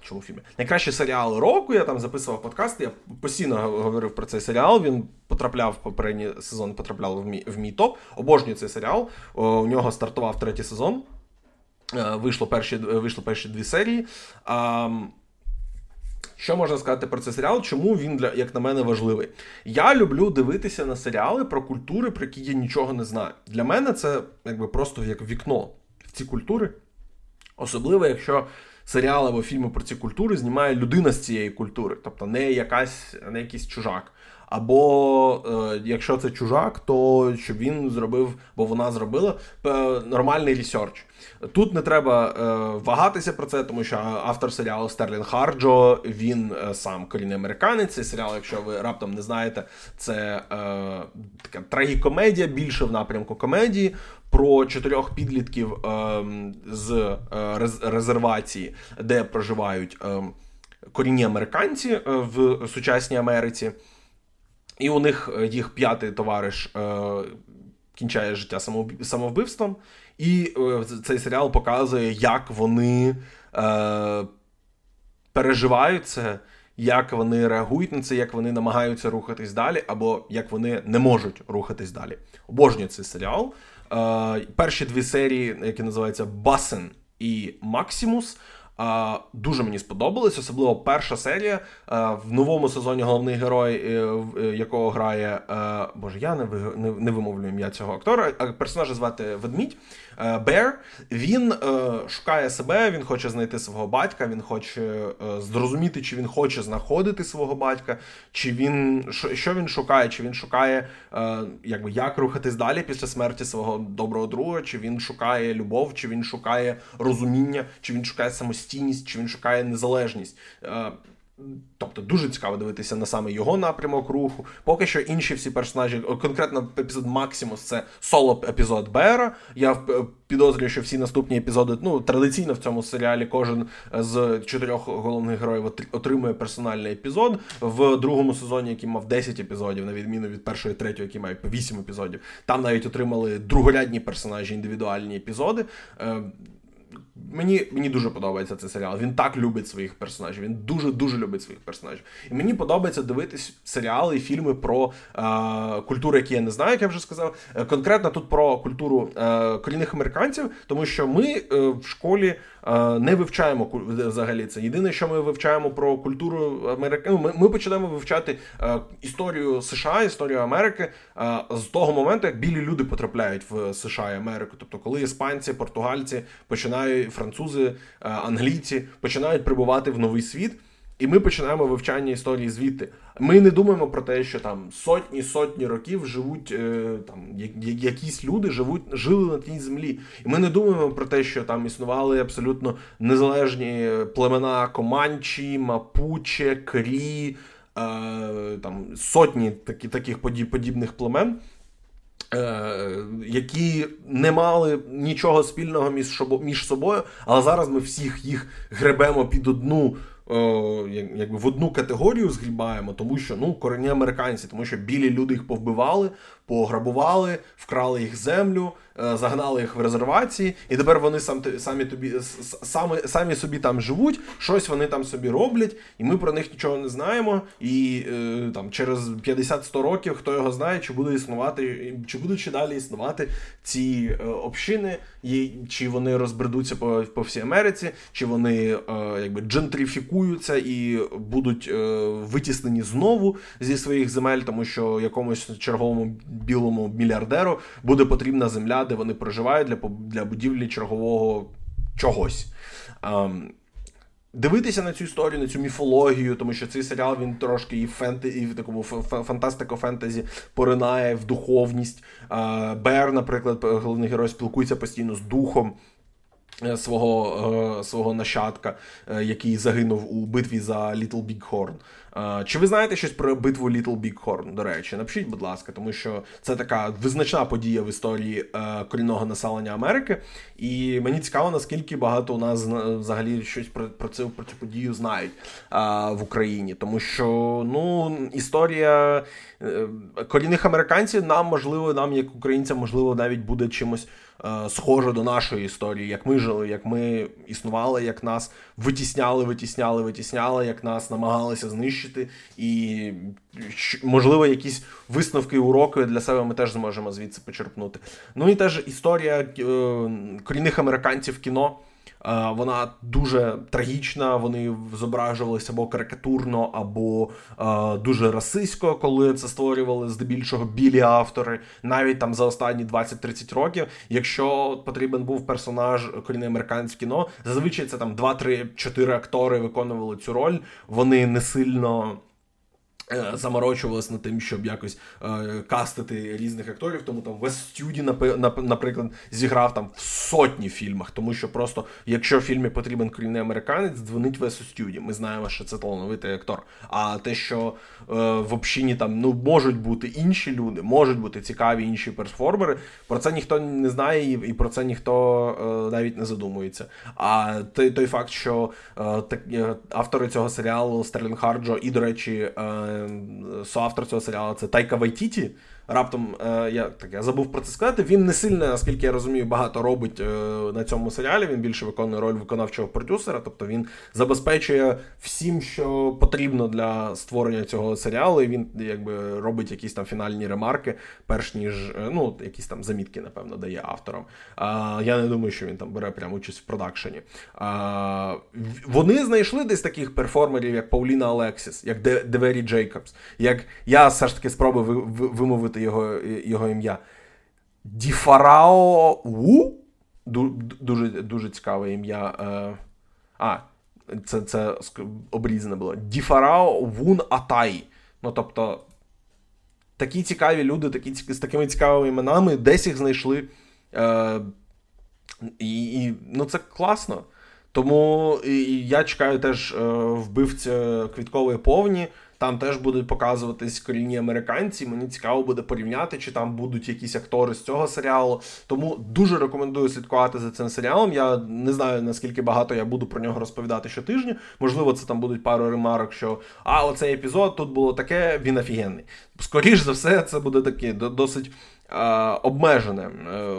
Чому фільми? Найкращі серіали року. Я там записував подкасти. Я постійно говорив про цей серіал. Він потрапляв попередній сезон, потрапляв в мій в мій топ. Обожнюю цей серіал. У нього стартував третій сезон. Е, вийшло перші вийшло перші дві серії. А, що можна сказати про цей серіал? Чому він, для, як на мене, важливий? Я люблю дивитися на серіали про культури, про які я нічого не знаю. Для мене це якби просто як вікно в ці культури. Особливо, якщо серіали або фільми про ці культури знімає людина з цієї культури, тобто не якась, не якийсь чужак. Або е, якщо це чужак, то щоб він зробив, бо вона зробила нормальний research. Тут не треба е, вагатися про це, тому що автор серіалу Стерлінг Харджо він е, сам корінний американець. Цей серіал, якщо ви раптом не знаєте, це е, така трагікомедія, більше в напрямку комедії. Про чотирьох підлітків е, з е, резервації, де проживають е, корінні американці е, в сучасній Америці, і у них їх п'ятий товариш кінчає життя самовбивством. І е, цей серіал показує, як вони е, переживають це, як вони реагують на це, як вони намагаються рухатись далі, або як вони не можуть рухатись далі. Обожнюю цей серіал. Е, Перші дві серії, які називаються Басен і Максимус. Дуже мені сподобалось, особливо перша серія. А, В новому сезоні головний герой, е, е, якого грає. Боже, я не вимовлю ім'я цього актора. А персонажа звати Ведмідь. Бер. Він шукає себе, він хоче знайти свого батька, він хоче зрозуміти, чи він хоче знаходити свого батька, чи він що він шукає, чи він шукає, якби як рухатись далі після смерті свого доброго друга, чи він шукає любов, чи він шукає розуміння, чи він шукає самостійність, чи він шукає незалежність. Тобто дуже цікаво дивитися на саме його напрямок руху. Поки що інші всі персонажі, конкретно епізод Максимус, це соло епізод Бера. Я підозрюю, що всі наступні епізоди, ну традиційно в цьому серіалі кожен з чотирьох головних героїв отримує персональний епізод. В другому сезоні, який мав 10 епізодів, на відміну від першої і третього, який має по 8 епізодів. Там навіть отримали другорядні персонажі, індивідуальні епізоди. Мені мені дуже подобається цей серіал. Він так любить своїх персонажів. Він дуже дуже любить своїх персонажів. І мені подобається дивитись серіали і фільми про е, культуру, які я не знаю, як я вже сказав. Е, конкретно тут про культуру е, корінних американців, тому що ми е, в школі не вивчаємо взагалі це. Єдине, що ми вивчаємо про культуру Америки. Ну, ми, ми починаємо вивчати історію США, історію Америки з того моменту, як білі люди потрапляють в США і Америку. Тобто, коли іспанці, португальці починають французи, англійці починають прибувати в новий світ. І ми починаємо вивчання історії звідти. Ми не думаємо про те, що там сотні сотні років живуть е, там якісь люди живуть, жили на тій землі. І ми не думаємо про те, що там існували абсолютно незалежні племена Команчі, Мапуче, Крі, е, там сотні такі, таких подібних племен. Е, які не мали нічого спільного між собою, але зараз ми всіх їх гребемо під одну якби в одну категорію згрібаємо, тому що ну корені американці, тому що білі люди їх повбивали, пограбували, вкрали їх землю, е, загнали їх в резервації, і тепер вони сам самі тобі самі, самі собі там живуть, щось вони там собі роблять, і ми про них нічого не знаємо. І е, там через 50-100 років хто його знає, чи буде існувати, чи будуть ще далі існувати ці е, общини, чи вони розбредуться по по всій Америці, чи вони якби джентрифікуються і будуть витіснені знову зі своїх земель, тому що якомусь черговому білому мільярдеру буде потрібна земля, де вони проживають для для будівлі чергового чогось. Um, Дивитися на цю історію, на цю міфологію, тому що цей серіал він трошки і в фенте, і в такому фантастико-фентезі поринає в духовність. Бер, наприклад, головний герой спілкується постійно з духом. Е, свого е, свого нащадка, е, який загинув у битві за Літл Біг Хорн. Чи ви знаєте щось про битву Літл Біг Хорн? До речі, напишіть, будь ласка, тому що це така визначна подія в історії корінного населення Америки. І мені цікаво, наскільки багато у нас взагалі щось про про цю про цю подію знають в Україні. Тому що ну, історія корінних американців нам можливо, нам, як українцям, можливо, навіть буде чимось. Е, схоже до нашої історії, як ми жили, як ми існували, як нас витісняли, витісняли, витісняли, як нас намагалися знищити, і можливо, якісь висновки, уроки для себе ми теж зможемо звідси почерпнути. Ну і теж історія е, корінних американців кіно. Вона дуже трагічна. Вони зображувалися або карикатурно, або е, дуже расистсько, коли це створювали здебільшого білі автори, навіть там за останні 20-30 років. Якщо потрібен був персонаж корінний американське кіно, зазвичай це там 2-3-4 актори виконували цю роль. Вони не сильно. Е, заморочувалися над тим, щоб якось е, кастити різних акторів. Тому там Вес Стюді, наприклад, зіграв там в сотні фільмах. Тому що просто, якщо в фільмі потрібен корінний американець, дзвонить Весу Стюді. Ми знаємо, що це талановитий актор. А те, що е, в общині там ну можуть бути інші люди, можуть бути цікаві інші перформери, про це ніхто не знає, і про це ніхто навіть не задумується. А той той факт, що так, автори цього серіалу Стерлінг Харджо і, до речі, соавтор цього серіалу це Тайка Вайтіті раптом е, я так я забув про це сказати. Він не сильно, наскільки я розумію, багато робить е, на цьому серіалі. Він більше виконує роль виконавчого продюсера, тобто він забезпечує всім, що потрібно для створення цього серіалу. і Він якби робить якісь там фінальні ремарки, перш ніж е, ну, якісь там замітки, напевно, дає авторам. Я не думаю, що він там бере прямо участь в продакшені. Вони знайшли десь таких перформерів, як Пауліна Алексіс, як Девері Джейкобс. Як я все ж таки спробую вимовити його його ім'я. Діфарао Ву? Дуже дуже цікаве ім'я. Е, а, це це обрізане було. Діфарао Вун Атай. Ну, тобто, такі цікаві люди, такі, з такими цікавими іменами, десь їх знайшли. Е, і, і, Ну, це класно. Тому і я чекаю теж е, вбивця квіткової повні. Там теж будуть показуватись корінні американці. Мені цікаво буде порівняти, чи там будуть якісь актори з цього серіалу. Тому дуже рекомендую слідкувати за цим серіалом. Я не знаю наскільки багато я буду про нього розповідати щотижня. Можливо, це там будуть пару ремарок, що а оцей епізод тут було таке, він офігенний. Скоріш за все, це буде таке досить. Обмежене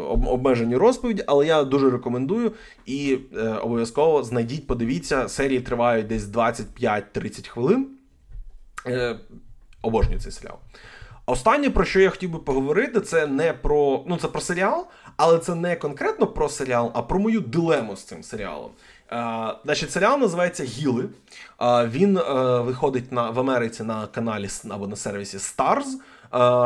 обмежені розповіді, але я дуже рекомендую і е, обов'язково знайдіть, подивіться, серії тривають десь 25-30 хвилин. Е, Обожнюю цей серіал. Останнє, про що я хотів би поговорити, це не про ну це про серіал, але це не конкретно про серіал, а про мою дилему з цим серіалом. Е, значить, серіал називається Гіли. Е, він е, виходить на в Америці на каналі або на сервісі Stars. Е,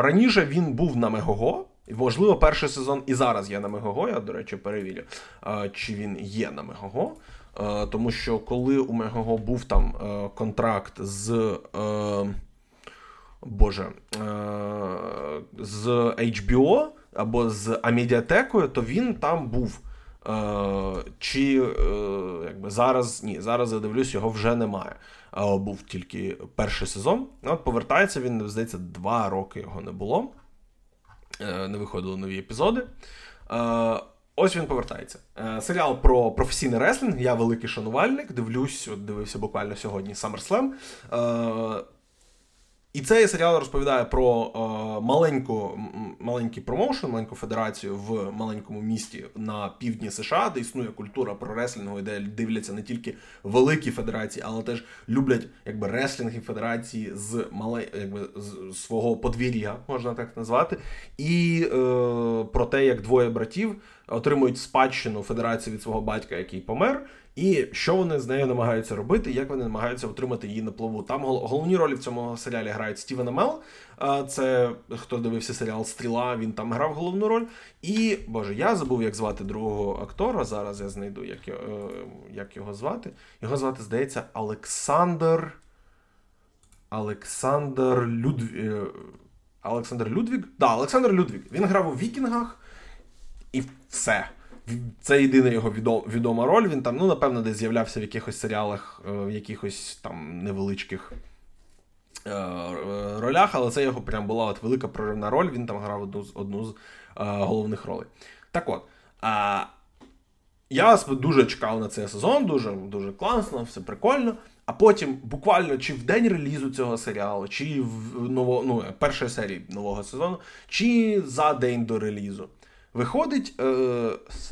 раніше він був на Мегого. Можливо, перший сезон і зараз є на Мегого. Я, до речі, перевірю, е, чи він є на Мегого. Е, тому що коли у Мегого був там е, контракт з. Е, Боже, з HBO або з Амедіатекою, то він там був. Чи якби зараз ні, зараз я дивлюсь, його вже немає. Був тільки перший сезон. От Повертається він, здається, два роки його не було. Не виходили нові епізоди. Ось він повертається. Е, серіал про професійний реслінг. Я великий шанувальник. Дивлюсь, от дивився буквально сьогодні SummerSlam. Е, і цей серіал розповідає про е, маленьку, маленький промоушен, маленьку федерацію в маленькому місті на півдні США, де існує культура про реслінгу, де дивляться не тільки великі федерації, але теж люблять якби реслінги федерації з мале, якби з свого подвір'я, можна так назвати. І е, про те, як двоє братів отримують спадщину федерації від свого батька, який помер. І що вони з нею намагаються робити, як вони намагаються отримати її на плаву. Там головні ролі в цьому серіалі грають Стівен Амел. Це хто дивився серіал Стріла, він там грав головну роль. І Боже, я забув, як звати другого актора. Зараз я знайду, як його, е, як його звати. Його звати, здається, Олександр. Олександр Людвіг. Е, Олександр Людвіг? Да, Олександр Людвіг. Він грав у Вікінгах і все. Це єдина його відома роль. Він там, ну, напевно, десь з'являвся в якихось серіалах, е, в якихось там невеличких е, ролях, але це його прям була от велика проривна роль. Він там грав одну з одну з е, головних ролей. Так от. А, я дуже чекав на цей сезон, дуже дуже класно, все прикольно. А потім, буквально чи в день релізу цього серіалу, чи в ново, ну, першої серії нового сезону, чи за день до релізу. Виходить е,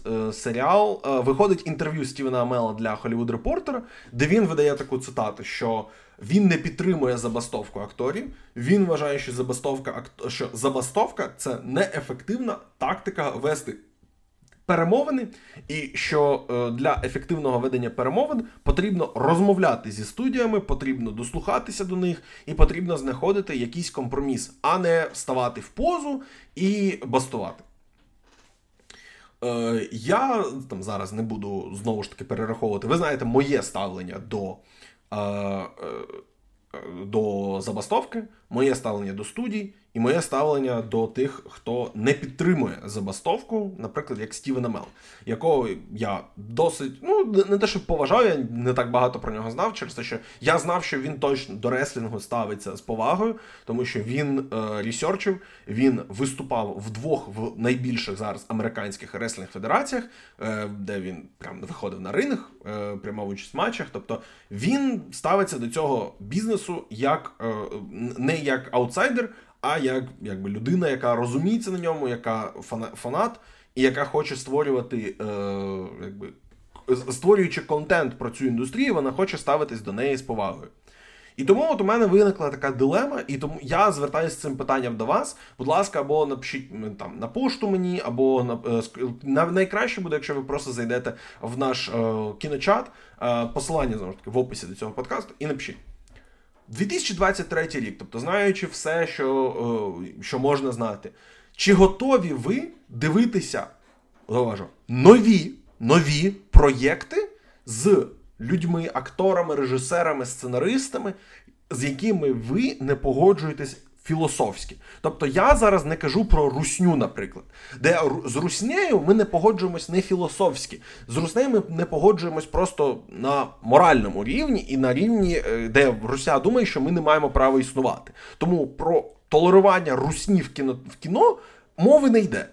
е, серіал, е, виходить інтерв'ю Стівена Амела для Hollywood Reporter, де він видає таку цитату, що він не підтримує забастовку акторів. Він вважає, що забастовка що забастовка це неефективна тактика вести перемовини, і що е, для ефективного ведення перемовин потрібно розмовляти зі студіями, потрібно дослухатися до них, і потрібно знаходити якийсь компроміс, а не вставати в позу і бастувати. Е, Я там зараз не буду знову ж таки перераховувати. Ви знаєте, моє ставлення до е, е, до забастовки, моє ставлення до студій і моє ставлення до тих, хто не підтримує забастовку, наприклад, як Стівена Мел, якого я досить, ну не те, що поважаю, я не так багато про нього знав, через те, що я знав, що він точно до реслінгу ставиться з повагою, тому що він е, ресерчив, він виступав в двох в найбільших зараз американських реслінг федераціях, е, де він прям виходив на ринг, е, приймав участь в матчах. Тобто він ставиться до цього бізнесу як е, не як аутсайдер а як якби людина, яка розуміється на ньому, яка фанат, і яка хоче створювати, е, якби створюючи контент про цю індустрію, вона хоче ставитись до неї з повагою. І тому от у мене виникла така дилема, і тому я звертаюся з цим питанням до вас. Будь ласка, або напишіть там на пошту мені, або на, е, на найкраще буде, якщо ви просто зайдете в наш е, кіночат. Е, посилання знову ж таки в описі до цього подкасту, і напишіть. 2023 рік, тобто знаючи все, що е, що можна знати, чи готові ви дивитися заважу, нові нові проєкти з людьми, акторами, режисерами, сценаристами, з якими ви не погоджуєтесь філософські. Тобто я зараз не кажу про русню, наприклад, де з руснею ми не погоджуємось не філософськи. З руснею ми не погоджуємось просто на моральному рівні і на рівні, е, де Руся думає, що ми не маємо права існувати. Тому про толерування русні в кіно в кіно мови не йде.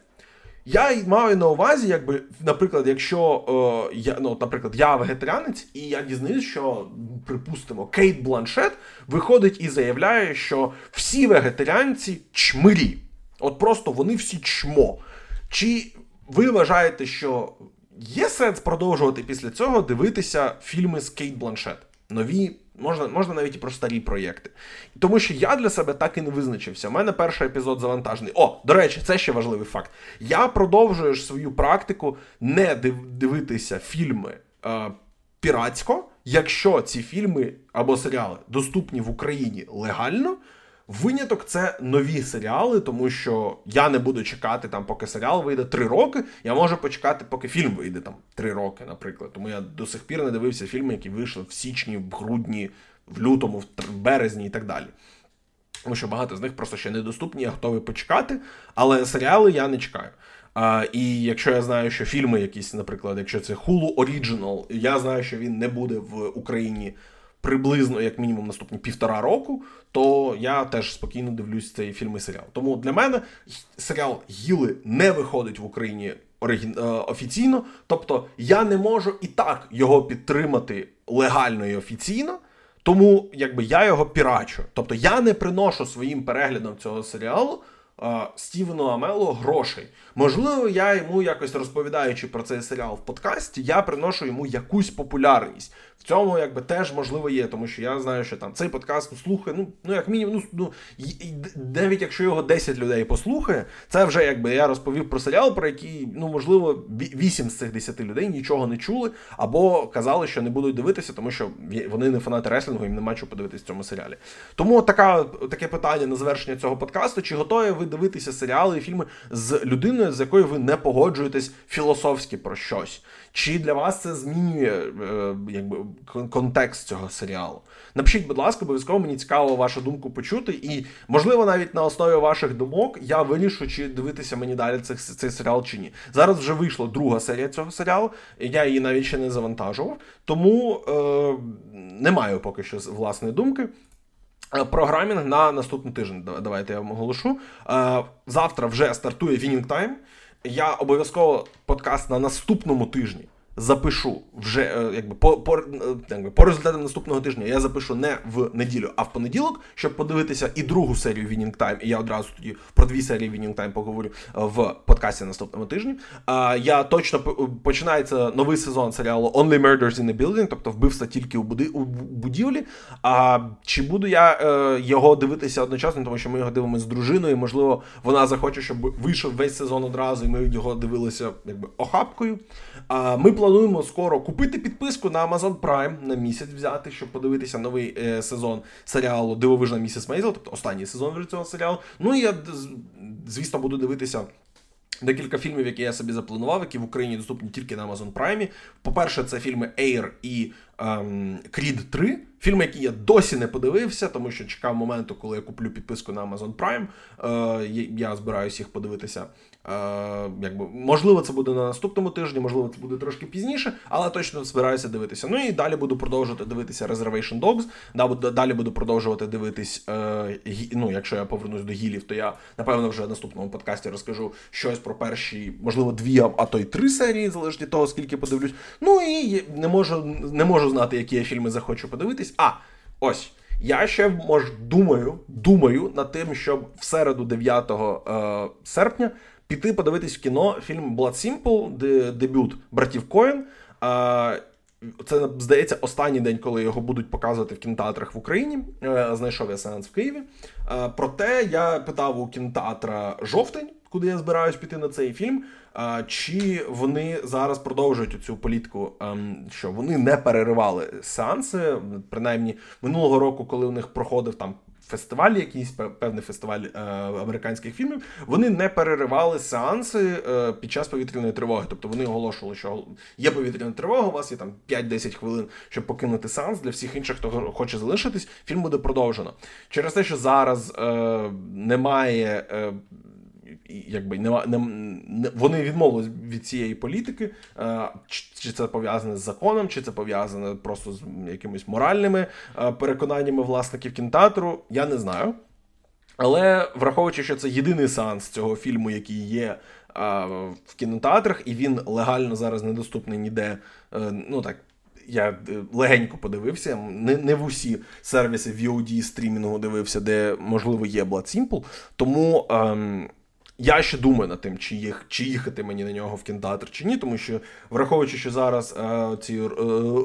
Я маю на увазі, якби, наприклад, якщо е, я, ну, наприклад, я вегетаріанець, і я дізнаюсь, що, припустимо, Кейт Бланшет виходить і заявляє, що всі вегетаріанці чмирі. От просто вони всі чмо. Чи ви вважаєте, що є сенс продовжувати після цього дивитися фільми з Кейт Бланшет? Нові Можна можна навіть і про старі проєкти. Тому що я для себе так і не визначився. У мене перший епізод завантажений. О, до речі, це ще важливий факт. Я продовжую свою практику не дивитися фільми е, піратсько, якщо ці фільми або серіали доступні в Україні легально. Виняток це нові серіали, тому що я не буду чекати там, поки серіал вийде три роки. Я можу почекати, поки фільм вийде там три роки, наприклад. Тому я до сих пір не дивився фільми, які вийшли в січні, в грудні, в лютому, в березні і так далі. Тому що багато з них просто ще недоступні, я готовий почекати, але серіали я не чекаю. А, І якщо я знаю, що фільми якісь, наприклад, якщо це Hulu Original, я знаю, що він не буде в Україні приблизно, як мінімум, наступні півтора року, то я теж спокійно дивлюсь цей фільм і серіал. Тому для мене серіал Гіли не виходить в Україні. Е, офіційно, тобто я не можу і так його підтримати легально і офіційно. Тому якби я його пірачу. Тобто я не приношу своїм переглядом цього серіалу Стівену Амелу грошей. Можливо, я йому якось розповідаючи про цей серіал в подкасті, я приношу йому якусь популярність. Цьому якби теж можливо є, тому що я знаю, що там цей подкаст ну, слухає, ну ну як мінімум, ну, ну навіть якщо його 10 людей послухає, це вже якби я розповів про серіал, про який, ну можливо, 8 з цих 10 людей нічого не чули, або казали, що не будуть дивитися, тому що вони не фанати реслінгу, їм нема чого подивитися в цьому серіалі. Тому така, таке питання на завершення цього подкасту: чи готові ви дивитися серіали і фільми з людиною, з якою ви не погоджуєтесь філософськи про щось? Чи для вас це змінює е, якби контекст цього серіалу? Напишіть, будь ласка, обов'язково мені цікаво вашу думку почути, і можливо навіть на основі ваших думок я вирішу, чи дивитися мені далі цей, цей серіал чи ні. Зараз вже вийшла друга серія цього серіалу, я її навіть ще не завантажував, тому е, не маю поки що власної думки. Е, програмінг на наступний тиждень. Давайте я вам оголошу. Е, завтра вже стартує Winning Time. Я обов'язково подкаст на наступному тижні запишу вже е, якби по по, е, якби, по результатам наступного тижня. Я запишу не в неділю, а в понеділок, щоб подивитися і другу серію Winning Time. І я одразу тоді про дві серії Winning Time поговорю е, в подкасті наступному тижні. А я точно починається новий сезон серіалу Only Murders in the Building, тобто вбивства тільки у буди у будівлі. А чи буду я е, його дивитися одночасно, тому що ми його дивимося з дружиною. Можливо, вона захоче, щоб вийшов весь сезон одразу, і ми його дивилися якби охапкою. А ми плануємо скоро купити підписку на Amazon Prime на місяць взяти, щоб подивитися новий е, сезон серіалу Дивовижна місіс Мейзел, тобто останній сезон вже цього серіалу. Ну і я, звісно, буду дивитися. Декілька фільмів, які я собі запланував, які в Україні доступні тільки на Amazon Prime. По-перше, це фільми Air і ем, Крід 3. Фільм, який я досі не подивився, тому що чекав моменту, коли я куплю підписку на Amazon Prime. Е, Я збираюся їх подивитися. Е, якби, Можливо, це буде на наступному тижні, можливо, це буде трошки пізніше, але точно збираюся дивитися. Ну і далі буду продовжувати дивитися Reservation Dogs. Далі буду продовжувати дивитись. Е, ну, Якщо я повернусь до гілів, то я напевно вже в наступному подкасті розкажу щось про перші, можливо, дві, а то й три серії, залежить від того, скільки подивлюсь. Ну і не можу не можу знати, які я фільми захочу подивитись. А ось. Я ще мож, думаю думаю над тим, щоб в середу 9 е, серпня піти подивитись в кіно фільм Blood Simple, де, дебют братів Коен. Е, це здається останній день, коли його будуть показувати в кінотеатрах в Україні. Е, знайшов я сеанс в Києві. Е, проте я питав у кінотеатра жовтень, куди я збираюсь піти на цей фільм. Е, чи вони зараз продовжують цю політику, ем, що вони не переривали сеанси? Принаймні минулого року, коли у них проходив там фестиваль, якийсь певний фестиваль е, американських фільмів, вони не переривали сеанси е, під час повітряної тривоги. Тобто вони оголошували, що є повітряна тривога, у вас є там 5-10 хвилин, щоб покинути сеанс. Для всіх інших, хто хоче залишитись, фільм буде продовжено. Через те, що зараз е, немає. Якби не, не, не вони відмовились від цієї політики, е, чи це пов'язане з законом, чи це пов'язане просто з якимись моральними е, переконаннями власників кінотеатру, я не знаю. Але враховуючи, що це єдиний сеанс цього фільму, який є а, е, в кінотеатрах, і він легально зараз недоступний ніде. Ну так, я легенько подивився, не не в усі сервіси VOD стрімінгу дивився, де можливо є Blood Simple. Тому. А, ем, я ще думаю над тим, чи їх, чи їхати мені на нього в кінотеатр чи ні, тому що враховуючи, що зараз е, ці е,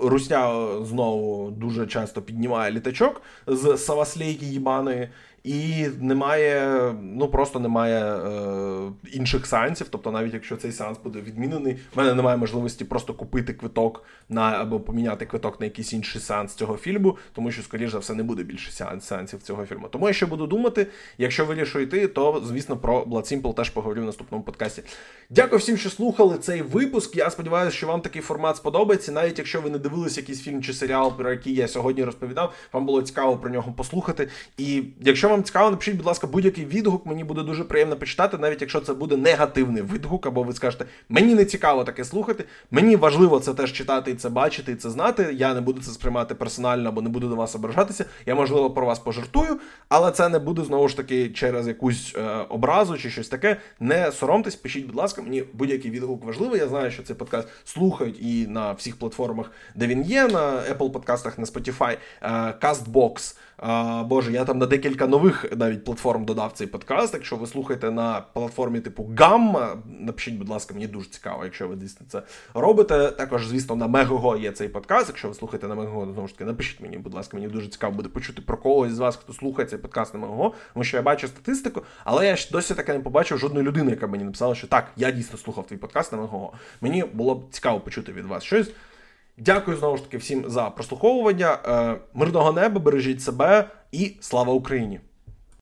русня знову дуже часто піднімає літачок з Саваслейки їбаної, і немає, ну просто немає е, інших сеансів. Тобто, навіть якщо цей сеанс буде відмінений, в мене немає можливості просто купити квиток на або поміняти квиток на якийсь інший сеанс цього фільму, тому що, скоріш за все, не буде більше сеансів цього фільму. Тому я ще буду думати, якщо вирішу йти, то звісно про Blood Simple теж поговорю в наступному подкасті. Дякую всім, що слухали цей випуск. Я сподіваюся, що вам такий формат сподобається. Навіть якщо ви не дивились якийсь фільм чи серіал, про який я сьогодні розповідав, вам було цікаво про нього послухати. І якщо вам цікаво, напишіть, будь ласка, будь-який відгук. Мені буде дуже приємно почитати, навіть якщо це буде негативний відгук, або ви скажете, мені не цікаво таке слухати. Мені важливо це теж читати і це бачити, і це знати. Я не буду це сприймати персонально, або не буду до вас ображатися. Я, можливо, про вас пожартую, але це не буде знову ж таки через якусь е, образу чи щось таке. Не соромтесь, пишіть, будь ласка, мені будь-який відгук важливий. Я знаю, що цей подкаст слухають і на всіх платформах, де він є, на Apple подкастах, на Spotify, е, Castbox. А, Боже, я там на декілька нових навіть платформ додав цей подкаст. Якщо ви слухаєте на платформі типу Gamma, напишіть, будь ласка, мені дуже цікаво, якщо ви дійсно це робите. Також, звісно, на Мегого є цей подкаст. Якщо ви слухаєте на Мегого, знову ж таки, напишіть мені, будь ласка, мені дуже цікаво буде почути про когось з вас, хто слухає цей подкаст на Мегого, тому що я бачу статистику, але я ж досі таки не побачив жодної людини, яка мені написала, що так, я дійсно слухав твій подкаст на Мегого. Мені було б цікаво почути від вас щось. Дякую знову ж таки всім за прослуховування. Е, мирного неба, бережіть себе і слава Україні!